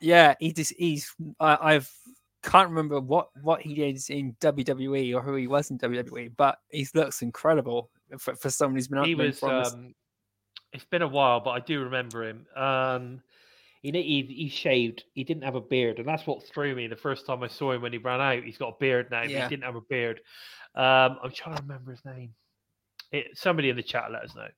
yeah, he just he's I, I've can't remember what what he did in WWE or who he was in WWE, but he looks incredible for, for someone who's been out he was um it's been a while but i do remember him. Um he, he he shaved he didn't have a beard and that's what threw me the first time i saw him when he ran out. He's got a beard now Yeah. he didn't have a beard. Um i'm trying to remember his name. It, somebody in the chat let us know.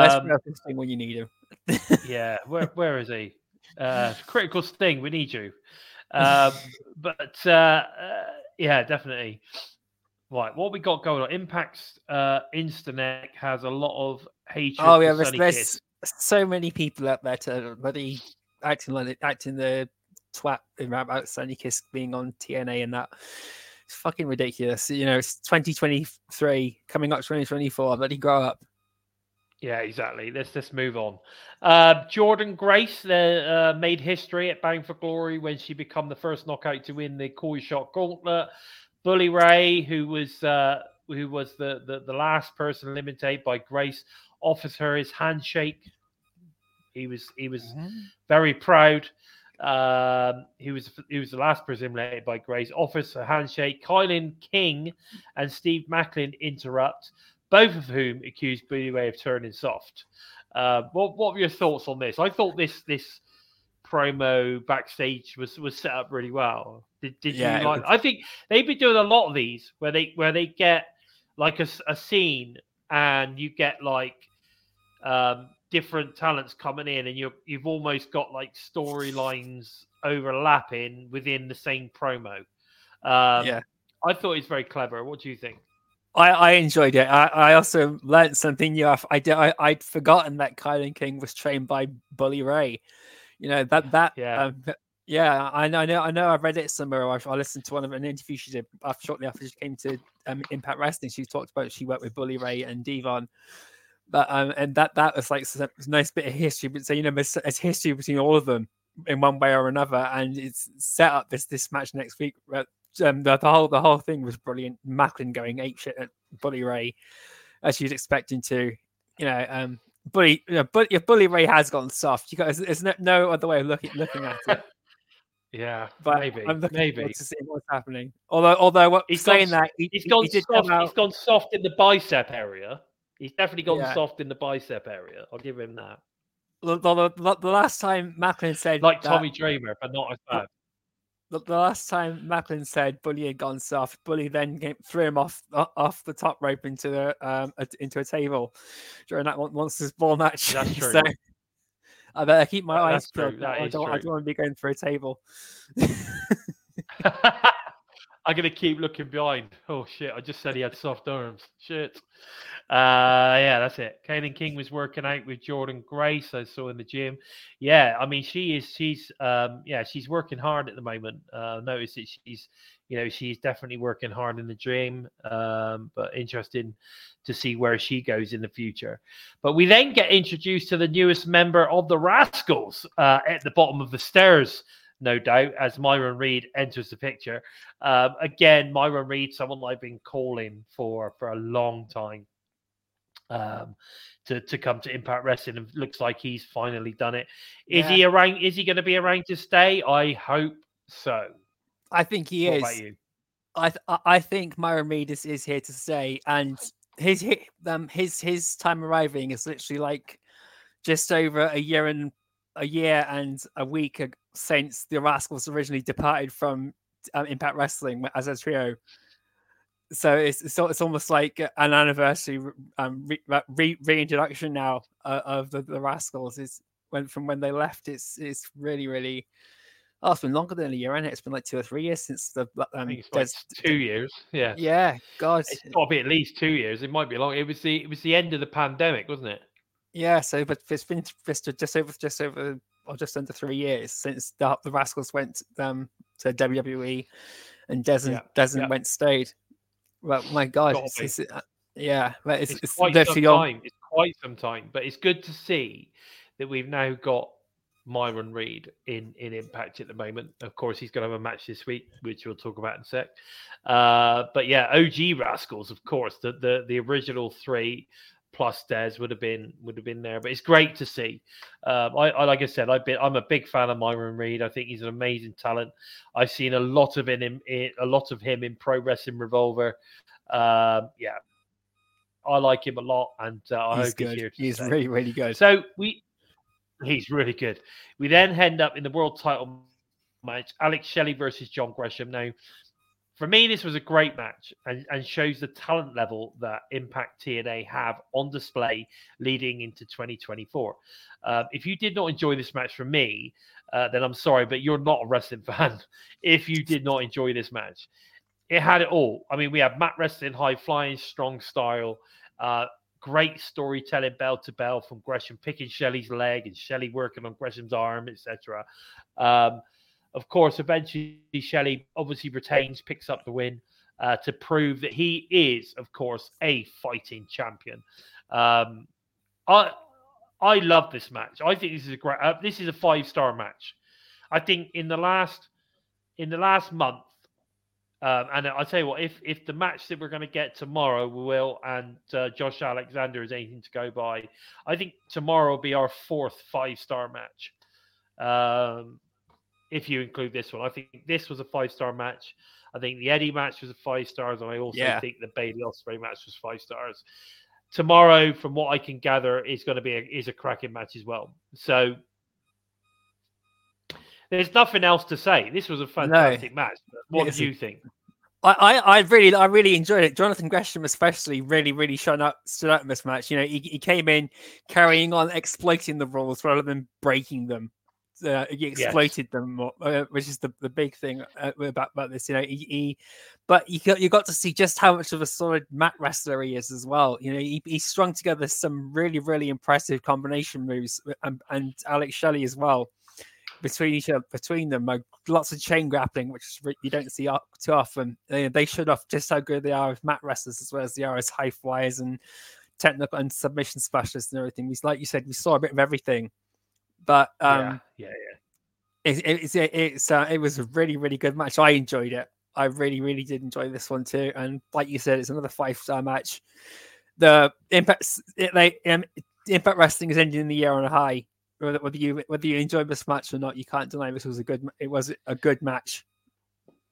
Let's um, this thing when you need him. yeah where where is he? Uh critical sting we need you. Um but uh, uh yeah definitely. Right what we got going on? Impact's uh instanet has a lot of hatred Oh yeah, there's, there's so many people out there to bloody acting like acting the twat about Sunny Kiss being on TNA and that. It's fucking ridiculous. You know, it's 2023 coming up 2024. Bloody grow up. Yeah, exactly. Let's let's move on. Uh, Jordynne Grace uh, uh, made history at Bound for Glory when she became the first knockout to win the Call Your Shot Gauntlet. Bully Ray, who was uh, who was the, the the last person eliminated by Grace, offers her his handshake. He was he was very proud. Um, he was he was the last eliminated by Grace. A handshake. KiLynn King and Steve Maclin interrupt, both of whom accuse Bully Ray of turning soft. Uh, what what were your thoughts on this? I thought this this promo backstage was was set up really well. Did, did Yeah, you like? was- I think they've been doing a lot of these where they where they get like a, a scene and you get like um, different talents coming in, and you you've almost got like storylines overlapping within the same promo. Um, Yeah. I thought it was very clever. What do you think? I, I enjoyed it. I, I also learned something new. I, I I'd forgotten that KiLynn King was trained by Bully Ray. You know that that Yeah. um, yeah. I know I know I know. I read it somewhere. I, I listened to one of an interview she did after, shortly after she came to um, Impact Wrestling. She talked about she worked with Bully Ray and Devon. But um, and that that was like a nice bit of history. But so you know, there's, there's history between all of them in one way or another, and it's set up this this match next week. But um, the, the whole the whole thing was brilliant. Maclin going ape shit at Bully Ray, as you'd expect him to. You know, um, Bully, you know, but if Bully Ray has gone soft, you got there's no, no other way of looking looking at it. Yeah, But maybe, I'm looking maybe. to see what's happening. Although, although what He's saying gone- that he, He's he- gone he soft. out, He's gone soft in the bicep area. He's definitely gone Yeah. soft in the bicep area. I'll give him that. the, the, the, the last time Maclin said Like that- Tommy Dreamer, but not as bad. the, the last time Maclin said Bully had gone soft, Bully then came, threw him off off the top rope into the um a, into a table during that mon- monsters ball match. That's true. so I better keep my That- eyes peeled. I don't, I don't want to be going for a table. I'm gonna keep looking behind. Oh shit! I just said he had soft arms. Shit. Uh, yeah, that's it. KiLynn King was working out with Jordynne Grace. I saw in the gym. Yeah, I mean, she is. She's um, yeah, she's working hard at the moment. Uh, notice that she's, you know, she's definitely working hard in the gym. Um, but interesting to see where she goes in the future. But we then get introduced to the newest member of the Rascalz uh, at the bottom of the stairs no doubt, as Myron Reed enters the picture. Um, again, Myron Reed, someone I've been calling for for a long time um, to to come to Impact Wrestling. and looks like he's finally done it. Is Yeah. he around? Is he going to be around to stay? I hope so. I think he what is. about you? I th- I- think Myron Reed is, is here to stay, and his um his his time arriving is literally like just over a year and a year and a week since the Rascalz originally departed from um, Impact Wrestling as a trio. So it's it's, it's almost like an anniversary um, re- re- reintroduction now uh, of the, the Rascalz. Is when from when they left. It's it's really really. Oh, it's been longer than a year, and it? it's been like two or three years since the I um, like two years. Yeah. yeah, God. It's got to be at least two years. It might be long. It was the it was the end of the pandemic, wasn't it? Yeah, so but it's been just just over just over or just under three years since the, the Rascalz went um to WWE and Dez and Yeah, Dez and yeah. went stayed. Well, my God, Gotta it's, it's, uh, yeah, it's, it's, quite some time. It's quite some time, but it's good to see that we've now got Myron Reed in in Impact at the moment. Of course, he's going to have a match this week, which we'll talk about in a sec. Uh, but yeah, OG Rascalz, of course, the the the original three plus Dez would have been would have been there. But it's great to see. Um, I, I like I said, I've been I'm a big fan of Myron Reed. I think he's an amazing talent. I've seen a lot of in him, in, a lot of him in Pro Wrestling Revolver. Um, yeah, I like him a lot, and uh, I he's hope he's here. To He's stay. really really good. So we, he's really good. We then end up in the world title match: Alex Shelley versus John Gresham. Now, for me, this was a great match and, and shows the talent level that Impact TNA have on display leading into 2024. Um, if you did not enjoy this match from me, uh, then I'm sorry, but you're not a wrestling fan. if you did not enjoy this match, it had it all. I mean, we have mat wrestling, high flying, strong style. Uh, great storytelling bell to bell from Gresham picking Shelley's leg and Shelley working on Gresham's arm, etc. Um, of course, eventually Shelley obviously retains, picks up the win uh, to prove that he is, of course, a fighting champion. Um, I I love this match. I think this is a great. Uh, this is a five star match. I think in the last in the last month, um, and I'll tell you what, if if the match that we're going to get tomorrow, Will and uh, Josh Alexander is anything to go by, I think tomorrow will be our fourth five star match. Um, if you include this one, I think this was a five star match. I think the Eddie match was a five stars, and I also Yeah. think the Bailey Ospreay match was five stars. Tomorrow, from what I can gather, is going to be a, is a cracking match as well. So there's nothing else to say. This was a fantastic match. What do you think? I, I, I really, I really enjoyed it. Jonathan Gresham, especially, really, really shone up, stood out in this match. You know, he, he came in carrying on, exploiting the rules rather than breaking them. Uh, he exploited them, more, uh, which is the, the big thing uh, about, about this. You know, he, he but you got you got to see just how much of a solid mat wrestler he is as well. You know, he, he strung together some really, really impressive combination moves, and, and Alex Shelley as well between each other, between them, like lots of chain grappling, which you don't see too often. They, they showed off just how good they are as mat wrestlers as well as they are as high flyers and technical and submission specialists and everything. We, like you said, we saw a bit of everything, but um, yeah, yeah, it, it, it's it, it's uh, it was a really really good match. I enjoyed it. I really really did enjoy this one too. And like you said, it's another five star match. The impact like um, Impact Wrestling is ending the year on a high whether, you whether you enjoyed this match or not, you can't deny this was a good. It was a good match.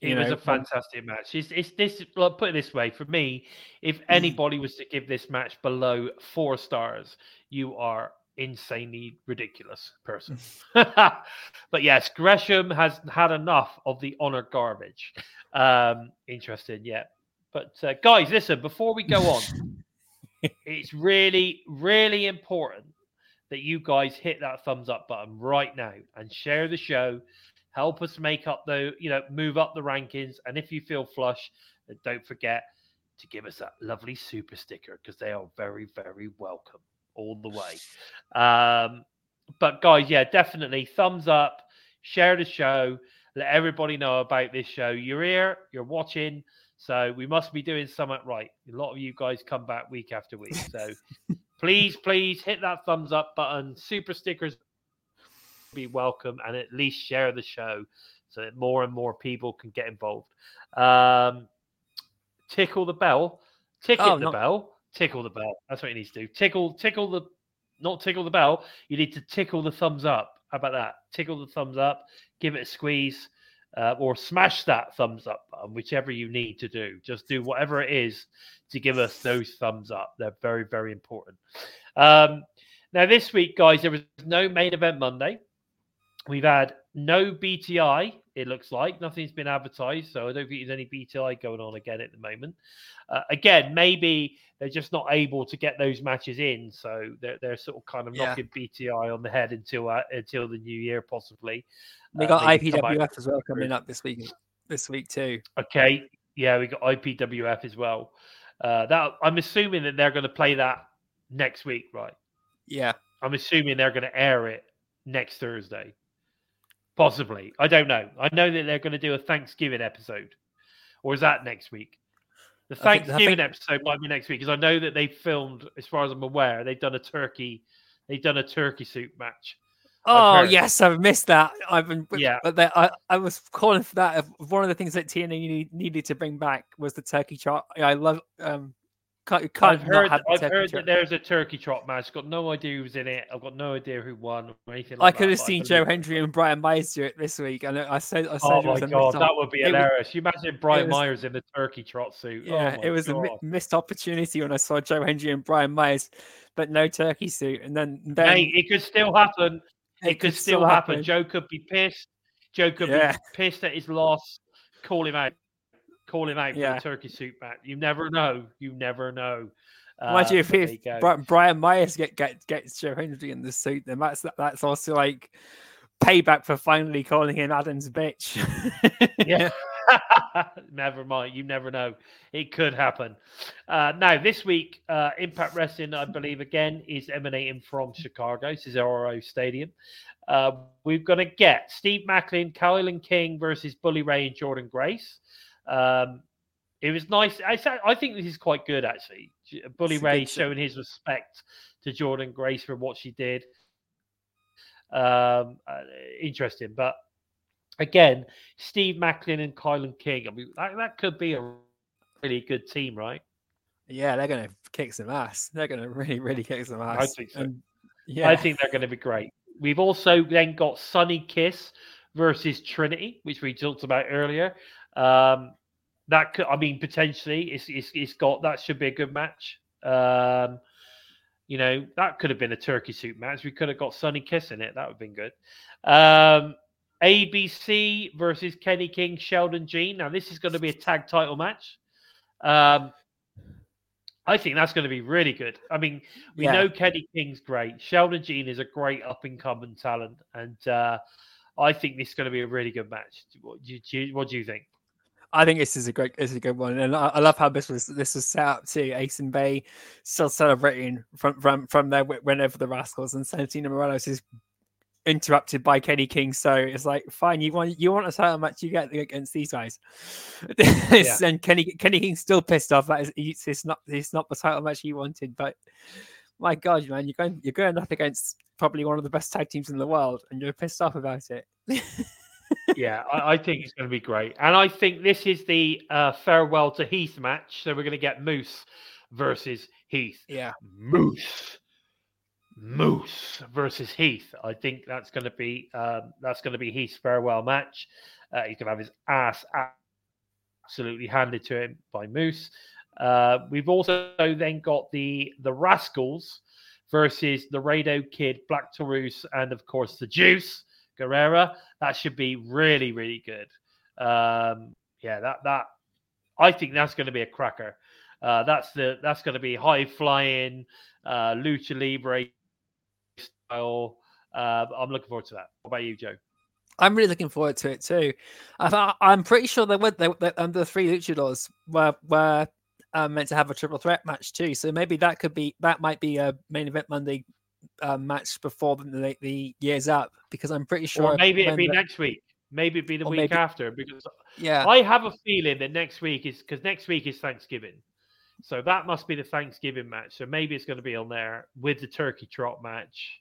It you was know, a fantastic match. It's, it's this. Like, put it this way: for me, if Mm. anybody was to give this match below four stars, you are insanely ridiculous person. but yes, Gresham has had enough of the honor garbage. Um, interesting, yeah. But uh, guys, listen. Before we go on, it's really, really important that you guys hit that thumbs up button right now and share the show. Help us make up the, you know, move up the rankings. And if you feel flush, don't forget to give us that lovely super sticker because they are very, very welcome all the way. Um, but guys, yeah, definitely thumbs up, share the show, let everybody know about this show. You're here, you're watching. So we must be doing something right. A lot of you guys come back week after week. So please, please hit that thumbs up button. Super stickers be welcome and at least share the show so that more and more people can get involved. Um, tickle the bell. Tickle Oh, the not- bell. Tickle the bell. That's what you need to do. Tickle, tickle the, not tickle the bell. You need to tickle the thumbs up. How about that? Tickle the thumbs up. Give it a squeeze, uh, or smash that thumbs up button, whichever you need to do. Just do whatever it is to give us those thumbs up. They're very, very important. Um, now, this week, guys, there was no main event Monday. We've had no BTI, it looks like. Nothing's been advertised, so I don't think there's any BTI going on again at the moment. Uh, again, maybe they're just not able to get those matches in, so they're, they're sort of kind of Yeah. knocking BTI on the head until uh, until the new year, possibly. We Uh, got maybe come out- IPWF as well coming up this week. This week too. Okay, yeah, we got IPWF as well. Uh, that I'm assuming that they're going to play that next week, right? Yeah. I'm assuming they're going to air it next Thursday. Possibly. I don't know. I know that they're going to do a Thanksgiving episode. Or is that next week? The I think- I Thanksgiving think- episode might be next week because I know that they filmed, as far as I'm aware, they've done a turkey, they've done a turkey soup match. Oh yes, I've missed that. I've been Yeah. But that, I I was calling for that. One of the things that TNA needed to bring back was the turkey trot. I love um. Can't, can't I've heard, I've heard that there's a turkey trot match. Got no idea who's in it. I've got no idea who won or anything Like I could that, have seen Joe it. Hendry and Brian Myers do it this week, and I said, I said Oh my god, that would be it was- hilarious. You imagine Brian was- Myers in the turkey trot suit. Oh Yeah, my it was a mi- missed opportunity when I saw Joe Hendry and Brian Myers, but no turkey suit, and then then Hey, it could still happen. It, could, still happen. Joe could be pissed. Joe could Yeah. be pissed at his loss. Call him out. Call him out for Yeah. the turkey suit match. You never know. You never know. Imagine Uh, if, you if Brian Myers get, get gets Joe Hendry in the suit, then that's that's also like payback for finally calling him Adam's bitch. Yeah. never mind. You never know. It could happen. Uh, now, this week, uh, Impact Wrestling, I believe, again, is emanating from Chicago, Cicero Stadium. Uh, we're going to get Steve Maclin, KiLynn King versus Bully Ray and Jordynne Grace. Um, it was nice. I, I think this is quite good, actually. Bully It's Ray showing his respect to Jordynne Grace for what she did. Um, uh, interesting, but again, Steve Maclin and KiLynn King. I mean, that, that could be a really good team, right? yeah, they're gonna kick some ass. They're gonna really, really kick some ass. I think so. And, yeah, I think they're going to be great. We've also then got Sunny Kiss versus Trinity, which we talked about earlier. Um, that could, I mean, potentially, it's, it's it's got that should be a good match. Um, you know, that could have been a turkey suit match. We could have got Sunny Kiss in it. That would have been good. Um, ABC versus Kenny King, Sheldon Jean. Now, this is going to be a tag title match. Um, I think that's going to be really good. I mean, we Yeah. know Kenny King's great. Sheldon Jean is a great up and coming talent, and uh, I think this is going to be a really good match. What do you- what do you think? I think this is a great, this is a good one, and I, I love how this was this was set up too. Ace and Bay still celebrating from from from their whenever the Rascalz and Santino Marella's is interrupted by Kenny King. So it's like, fine, you want you want a title match, you get against these guys. It's- And Kenny Kenny King's still pissed off that it's, it's, it's not it's not the title match he wanted. But my God, man, you're going you're going up against probably one of the best tag teams in the world, and you're pissed off about it. yeah, I, I think it's going to be great, and I think this is the uh, farewell to Heath match. So we're going to get Moose versus Heath. yeah, Moose. Moose versus Heath. I think that's going to be um, that's going to be Heath's farewell match. Uh, he's going to have his ass absolutely handed to him by Moose. Uh, we've also then got the the Rascalz versus the Laredo Kid, Black Taurus, and of course the Juice Guerrera. That should be really really good. Um, yeah, that that I think that's going to be a cracker. Uh, that's the that's going to be high flying uh, lucha libre style. Uh, I'm looking forward to that. What about you, Joe? I'm really looking forward to it too. I, I'm pretty sure they would. They, they, um, the three luchadors were were um, meant to have a triple threat match too. So maybe that could be that might be a main event Monday uh, match before the, the year's up because I'm pretty sure. Or maybe it'd be next week. Maybe it'd be the week maybe, after because yeah, I have a feeling that next week is because next week is Thanksgiving. So that must be the Thanksgiving match. So maybe it's going to be on there with the turkey trot match,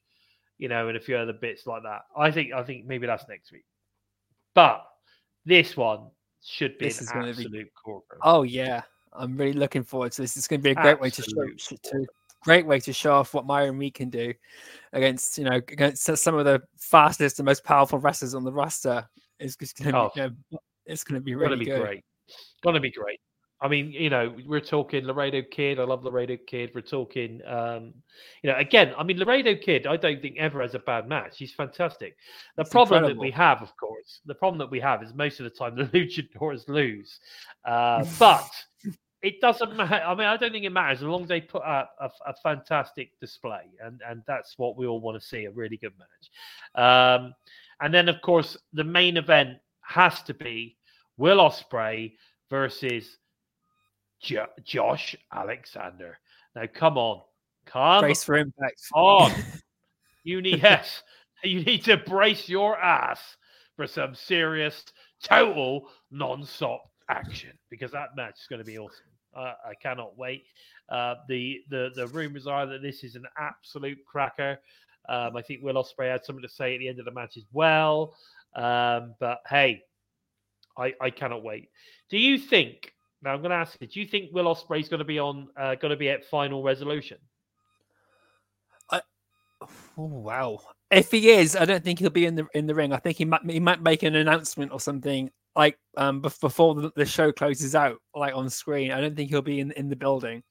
you know, and a few other bits like that. I think I think maybe that's next week. But this one should be this an absolute be... corker. Oh yeah, I'm really looking forward to this. It's going to be a great absolute way to show to, great way to show off what Myron Reed can do against you know against some of the fastest and most powerful wrestlers on the roster. It's just going to oh, be, you know, it's going to be really be good. great. Going to be great. I mean, you know, we're talking Laredo Kid. I love Laredo Kid. We're talking, um, you know, again, I mean, Laredo Kid, I don't think ever has a bad match. He's fantastic. The it's problem incredible. that we have, of course, the problem that we have is most of the time the luchadors lose. Uh, but it doesn't matter. I mean, I don't think it matters as long as they put up a, a, fantastic display, and and that's what we all want to see—a really good match. Um, and then, of course, the main event has to be Will Ospreay versus jo- Josh Alexander. Now, come on, come brace for impact. On, you need yes, you need to brace your ass for some serious, total non-stop action because that match is going to be awesome. Uh, I cannot wait. Uh, the the the rumors are that this is an absolute cracker. Um, I think Will Ospreay had something to say at the end of the match as well. Um, but hey, I I cannot wait. Do you think now, I'm going to ask you: Do you think Will Ospreay's going to be on? Uh, going to be at Final Resolution? I, oh, wow. If he is, I don't think he'll be in the in the ring. I think he might he might make an announcement or something like um before the, the show closes out, like on screen. I don't think he'll be in in the building.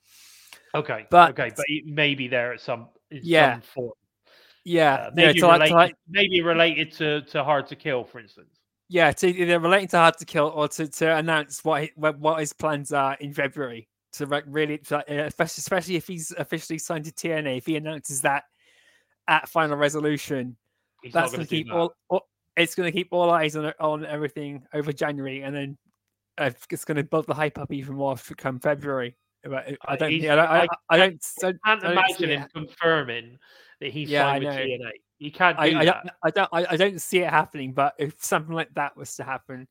Okay, but okay, but he may be there at some yeah some form. Yeah, uh, maybe, yeah, related, like, maybe related to to Hard to Kill, for instance. Yeah, to either relating to Hard to Kill or to, to announce what what his plans are in February. To like really, especially if he's officially signed to TNA, if he announces that at Final Resolution, he's that's going to keep all, all, It's going to keep all eyes on on everything over January, and then uh, it's going to build the hype up even more for come February. But I don't, yeah, I, I, I, don't, I, can't imagine him confirming that he's yeah, signed with TNA. You can't do I, that. I, don't. I, don't see it happening. But if something like that was to happen,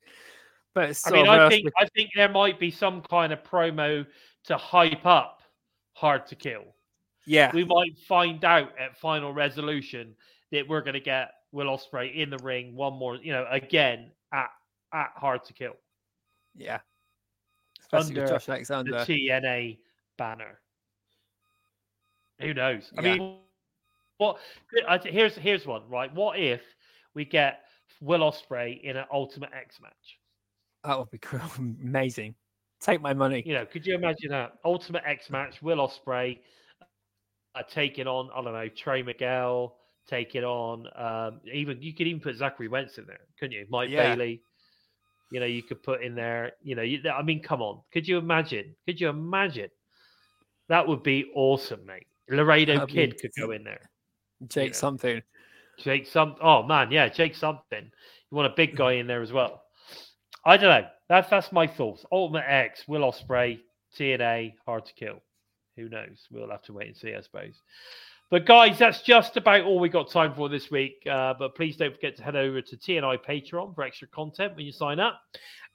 but I mean, I think I think there might be some kind of promo to hype up Hard to Kill. Yeah, we might find out at Final Resolution that we're going to get Will Ospreay in the ring one more. You know, again at at Hard to Kill. Yeah, Especially under Josh Alexander. the TNA banner. Who knows? I yeah. mean what? Here's here's one. Right. What if we get Will Ospreay in an Ultimate X match? That would be cool. amazing. Take my money. You know, could you imagine that Ultimate X match? Will Ospreay uh, taking on I don't know Trey Miguel, taking on um, even you could even put Zachary Wentz in there, couldn't you? Mike yeah. Bailey. You know, you could put in there. You know, you, I mean, come on. Could you imagine? Could you imagine? That would be awesome, mate. Laredo Kid could go in there. Jake you know. something. Jake some. Oh man, yeah, Jake something. You want a big guy in there as well. I don't know. That's that's my thoughts. Ultimate X, Will Ospreay, TNA, hard to kill. Who knows? We'll have to wait and see, I suppose. But guys, that's just about all we got time for this week. Uh, but please don't forget to head over to TNI Patreon for extra content when you sign up.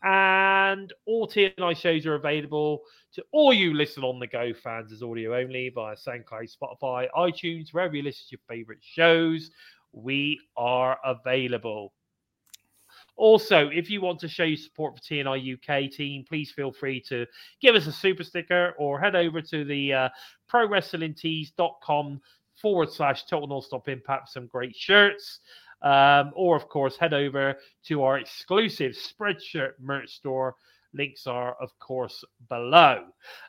And all TNI shows are available to all you listen on the go fans as audio only via SoundCloud, Spotify, iTunes, wherever you listen to your favorite shows. We are available. Also, if you want to show your support for TNI UK team, please feel free to give us a super sticker or head over to the uh, prowrestlingtees.com forward slash total nonstop impact some great shirts. Um, or of course, head over to our exclusive Spreadshirt merch store. Links are, of course, below.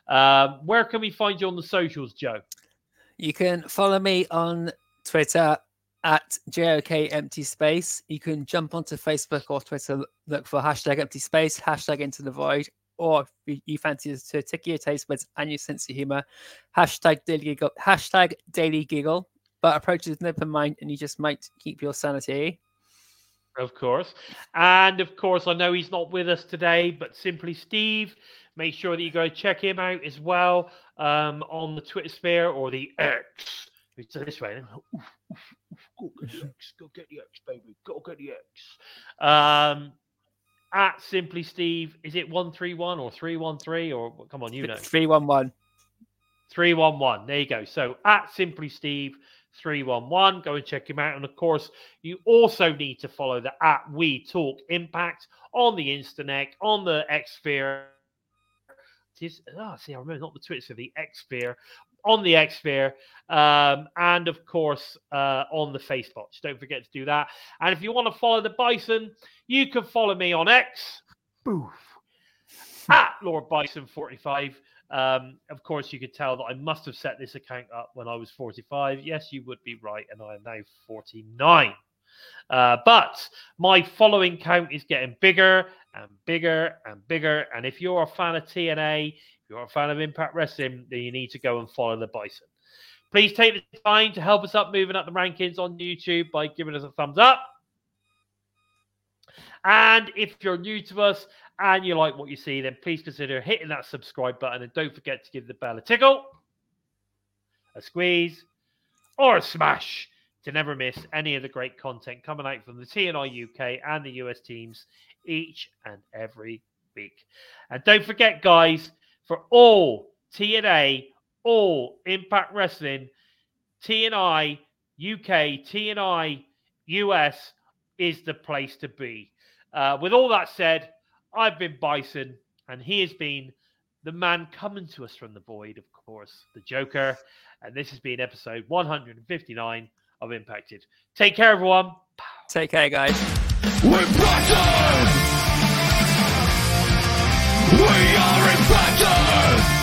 Um, where can we find you on the socials, Joe? You can follow me on Twitter at JOK empty space. You can jump onto Facebook or Twitter, look for hashtag empty space, hashtag into the void, or if you- fancy to tickle your taste buds and your sense of humor, hashtag daily giggle, hashtag daily giggle. But approach with an open mind and you just might keep your sanity. Of course. And of course, I know he's not with us today, but Simply Steve, make sure that you go check him out as well um, on the Twitter sphere or the X. It's this way. Go get the X. Go get the X, baby. Go get the X. Um, at Simply Steve, is it 131 or 313 or come on, you know. 311. 311. There you go. So at Simply Steve 311, go and check him out. And of course, you also need to follow the at We Talk Impact on the Instanet, on the X Sphere. Oh, ah, see, I remember not the Twitter, so the X Sphere, on the X Sphere, um, and of course uh, on the Facebook. Don't forget to do that. And if you want to follow the Bison, you can follow me on X. Boof. At Lord Bison 45. Um, of course, you could tell that I must have set this account up when I was 45. Yes, you would be right, and I am now 49. Uh, but my following count is getting bigger and bigger and bigger. And if you're a fan of TNA, you're a fan of Impact Wrestling, then you need to go and follow the Bison. Please take the time to help us up moving up the rankings on YouTube by giving us a thumbs up. And if you're new to us and you like what you see, then please consider hitting that subscribe button and don't forget to give the bell a tickle, a squeeze, or a smash to never miss any of the great content coming out from the TNI UK and the US teams each and every week. And don't forget, guys, for all TNA, all Impact Wrestling, TNI UK, TNI US is the place to be. Uh, with all that said, I've been Bison, and he has been the man coming to us from the void, of course, the Joeker. And this has been episode 159 of Impacted. Take care, everyone. Take care, guys. We're Boston! We are infected!